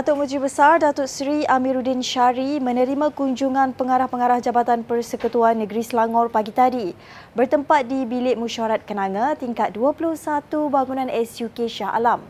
Datuk Menteri Besar Datuk Seri Amiruddin Syari menerima kunjungan pengarah-pengarah Jabatan Persekutuan Negeri Selangor pagi tadi bertempat di Bilik Mesyuarat Kenanga tingkat 21 bangunan SUK Shah Alam.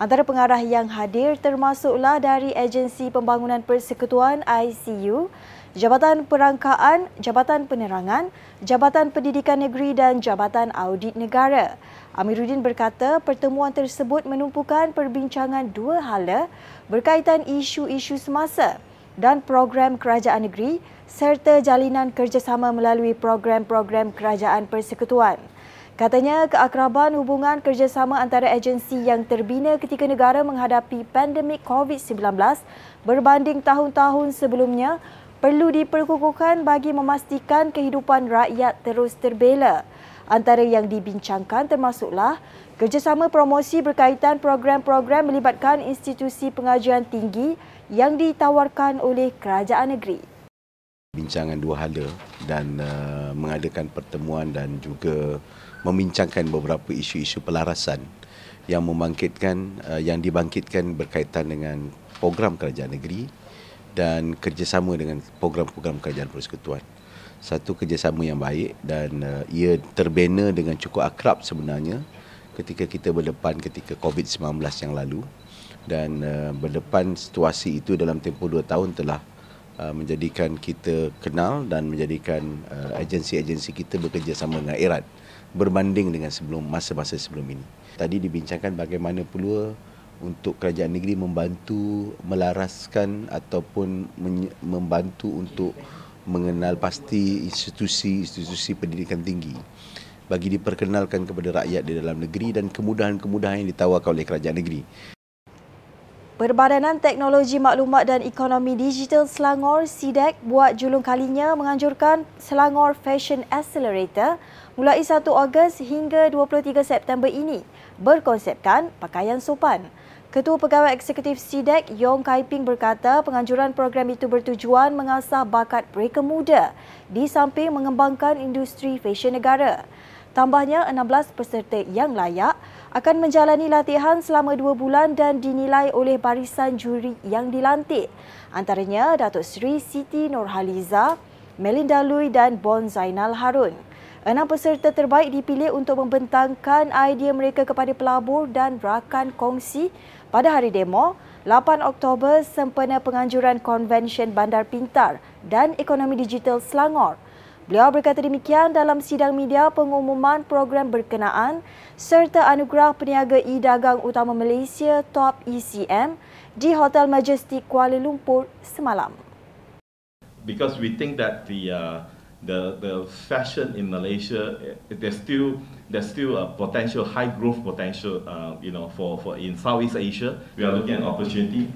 Antara pengarah yang hadir termasuklah dari Agensi Pembangunan Persekutuan ICU, Jabatan Perangkaan, Jabatan Penerangan, Jabatan Pendidikan Negeri dan Jabatan Audit Negara. Amiruddin berkata pertemuan tersebut menumpukan perbincangan dua hala berkaitan isu-isu semasa dan program kerajaan negeri serta jalinan kerjasama melalui program-program kerajaan persekutuan. Katanya keakraban hubungan kerjasama antara agensi yang terbina ketika negara menghadapi pandemik COVID-19 berbanding tahun-tahun sebelumnya perlu diperkukuhkan bagi memastikan kehidupan rakyat terus terbela. Antara yang dibincangkan termasuklah kerjasama promosi berkaitan program-program melibatkan institusi pengajian tinggi yang ditawarkan oleh kerajaan negeri. Bincangan dua hala dan uh, mengadakan pertemuan dan juga membincangkan beberapa isu-isu pelarasan yang membangkitkan uh, yang dibangkitkan berkaitan dengan program kerajaan negeri dan kerjasama dengan program-program kerajaan persekutuan satu kerjasama yang baik dan uh, ia terbina dengan cukup akrab sebenarnya ketika kita berdepan ketika COVID-19 yang lalu dan uh, berdepan situasi itu dalam tempoh dua tahun telah uh, menjadikan kita kenal dan menjadikan uh, agensi-agensi kita bekerjasama dengan erat berbanding dengan sebelum masa-masa sebelum ini. Tadi dibincangkan bagaimana perlu untuk kerajaan negeri membantu melaraskan ataupun membantu untuk mengenal pasti institusi-institusi pendidikan tinggi bagi diperkenalkan kepada rakyat di dalam negeri dan kemudahan-kemudahan yang ditawarkan oleh kerajaan negeri. Perbadanan Teknologi Maklumat dan Ekonomi Digital Selangor SIDEC buat julung kalinya menganjurkan Selangor Fashion Accelerator mulai 1 Ogos hingga 23 September ini berkonsepkan pakaian sopan. Ketua Pegawai Eksekutif SIDEC, Yong Kai Ping berkata penganjuran program itu bertujuan mengasah bakat mereka muda di samping mengembangkan industri fashion negara. Tambahnya, 16 peserta yang layak akan menjalani latihan selama dua bulan dan dinilai oleh barisan juri yang dilantik. Antaranya Datuk Seri Siti Nurhaliza, Melinda Lui dan Bon Zainal Harun. Enam peserta terbaik dipilih untuk membentangkan idea mereka kepada pelabur dan rakan kongsi pada hari demo, 8 Oktober sempena penganjuran Konvensyen Bandar Pintar dan Ekonomi Digital Selangor. Beliau berkata demikian dalam sidang media pengumuman program berkenaan serta anugerah peniaga e-dagang utama Malaysia Top ECM di Hotel Majestic Kuala Lumpur semalam. Because we think that the uh, the the fashion in Malaysia eh, there's still there's still a potential high growth potential uh, you know for for in Southeast Asia we are looking at opportunity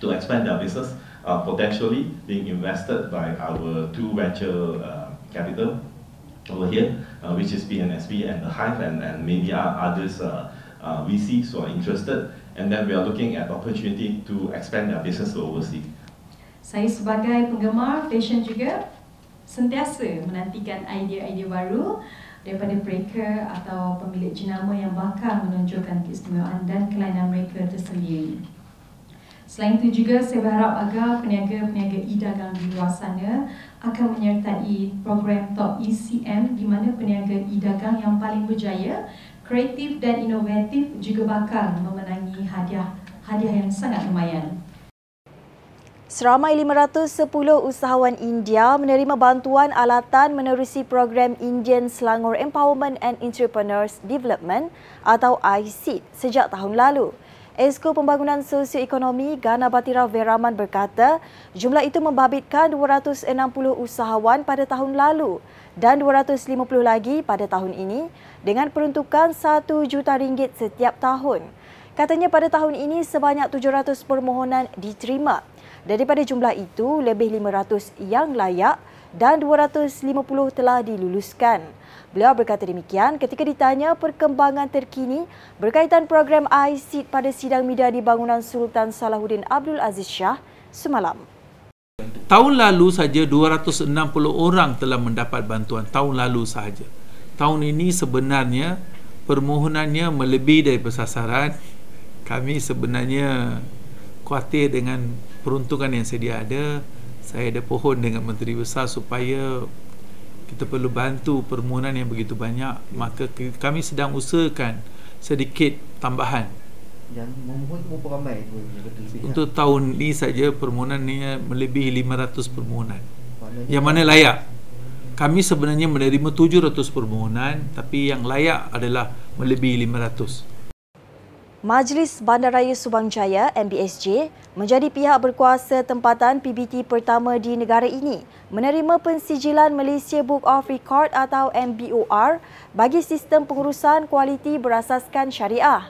to expand our business uh, potentially being invested by our two venture uh, capital over here uh, which is PNSP and the Hive and, and maybe others uh, uh, VCs who are interested and then we are looking at opportunity to expand our business overseas. Saya sebagai penggemar fashion juga sentiasa menantikan idea-idea baru daripada mereka atau pemilik jenama yang bakal menonjolkan keistimewaan dan kelainan mereka tersendiri. Selain itu juga saya berharap agar peniaga-peniaga e-dagang di luar sana akan menyertai program Top ECM di mana peniaga e-dagang yang paling berjaya, kreatif dan inovatif juga bakal memenangi hadiah hadiah yang sangat lumayan. Seramai 510 usahawan India menerima bantuan alatan menerusi program Indian Selangor Empowerment and Entrepreneurs Development atau ICED sejak tahun lalu. Esko Pembangunan Sosioekonomi Gana Batira Veraman berkata jumlah itu membabitkan 260 usahawan pada tahun lalu dan 250 lagi pada tahun ini dengan peruntukan 1 juta ringgit setiap tahun. Katanya pada tahun ini sebanyak 700 permohonan diterima Daripada jumlah itu, lebih 500 yang layak dan 250 telah diluluskan. Beliau berkata demikian ketika ditanya perkembangan terkini berkaitan program ICT pada sidang media di bangunan Sultan Salahuddin Abdul Aziz Shah semalam. Tahun lalu saja 260 orang telah mendapat bantuan tahun lalu sahaja. Tahun ini sebenarnya permohonannya melebihi dari sasaran. Kami sebenarnya khuatir dengan peruntungan yang sedia ada. Saya ada pohon dengan menteri besar supaya kita perlu bantu permohonan yang begitu banyak. Maka kami sedang usahakan sedikit tambahan. Yang memohon berapa ramai untuk tahun ini saja permohonan ni melebihi 500 permohonan. Yang mana layak? Kami sebenarnya menerima 700 permohonan tapi yang layak adalah melebihi 500 Majlis Bandaraya Subang Jaya MBSJ menjadi pihak berkuasa tempatan PBT pertama di negara ini menerima pensijilan Malaysia Book of Record atau MBOR bagi sistem pengurusan kualiti berasaskan syariah.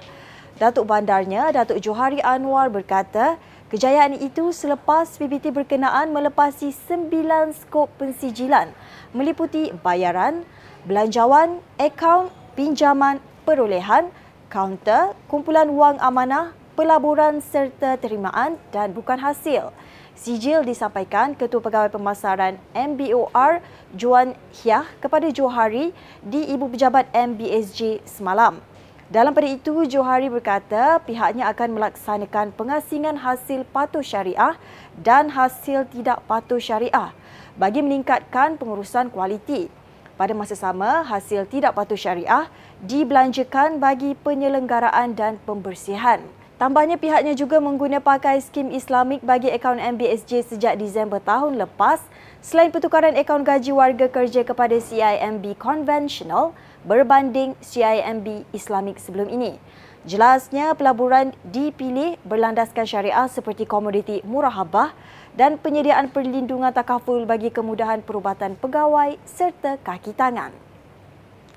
Datuk Bandarnya, Datuk Johari Anwar berkata, kejayaan itu selepas PBT berkenaan melepasi sembilan skop pensijilan meliputi bayaran, belanjawan, akaun, pinjaman, perolehan, kaunter, kumpulan wang amanah, pelaburan serta terimaan dan bukan hasil. Sijil disampaikan Ketua Pegawai Pemasaran MBOR Juan Hiah kepada Johari di Ibu Pejabat MBSJ semalam. Dalam pada itu, Johari berkata pihaknya akan melaksanakan pengasingan hasil patuh syariah dan hasil tidak patuh syariah bagi meningkatkan pengurusan kualiti. Pada masa sama, hasil tidak patuh syariah dibelanjakan bagi penyelenggaraan dan pembersihan. Tambahnya pihaknya juga mengguna pakai skim Islamik bagi akaun MBSJ sejak Disember tahun lepas selain pertukaran akaun gaji warga kerja kepada CIMB konvensional berbanding CIMB Islamik sebelum ini. Jelasnya pelaburan dipilih berlandaskan syariah seperti komoditi murahabah dan penyediaan perlindungan takaful bagi kemudahan perubatan pegawai serta kaki tangan.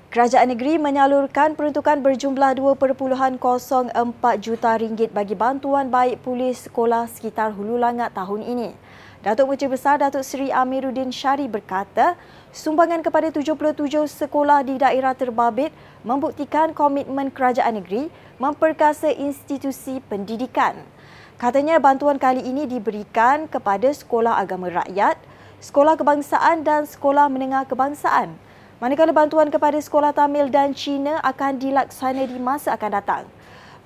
Kerajaan negeri menyalurkan peruntukan berjumlah 2.04 juta ringgit bagi bantuan baik polis sekolah sekitar Hulu Langat tahun ini. Datuk Menteri Besar Datuk Seri Amiruddin Syari berkata, sumbangan kepada 77 sekolah di daerah terbabit membuktikan komitmen kerajaan negeri memperkasa institusi pendidikan. Katanya bantuan kali ini diberikan kepada sekolah agama rakyat, sekolah kebangsaan dan sekolah menengah kebangsaan. Manakala bantuan kepada sekolah Tamil dan Cina akan dilaksana di masa akan datang.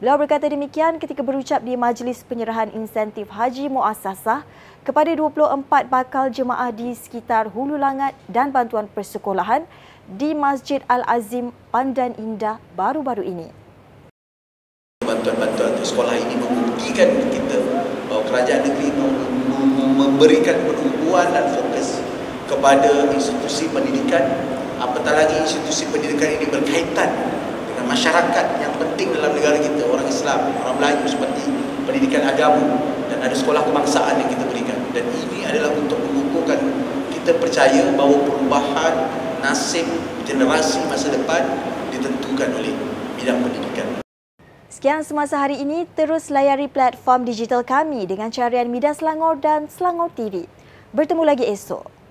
Beliau berkata demikian ketika berucap di Majlis Penyerahan Insentif Haji Muassasah kepada 24 bakal jemaah di sekitar Hulu Langat dan bantuan persekolahan di Masjid Al-Azim Pandan Indah baru-baru ini. Bantuan-bantuan sekolah ini membuktikan kita bahawa kerajaan negeri memberikan penumpuan dan fokus kepada institusi pendidikan apatah lagi institusi pendidikan ini berkaitan dengan masyarakat yang penting dalam negara kita orang Islam, orang Melayu seperti pendidikan agama dan ada sekolah kebangsaan yang kita berikan dan ini adalah untuk mengukuhkan kita percaya bahawa perubahan nasib generasi masa depan ditentukan oleh bidang pendidikan. Sekian semasa hari ini, terus layari platform digital kami dengan carian Midas Selangor dan Selangor TV. Bertemu lagi esok.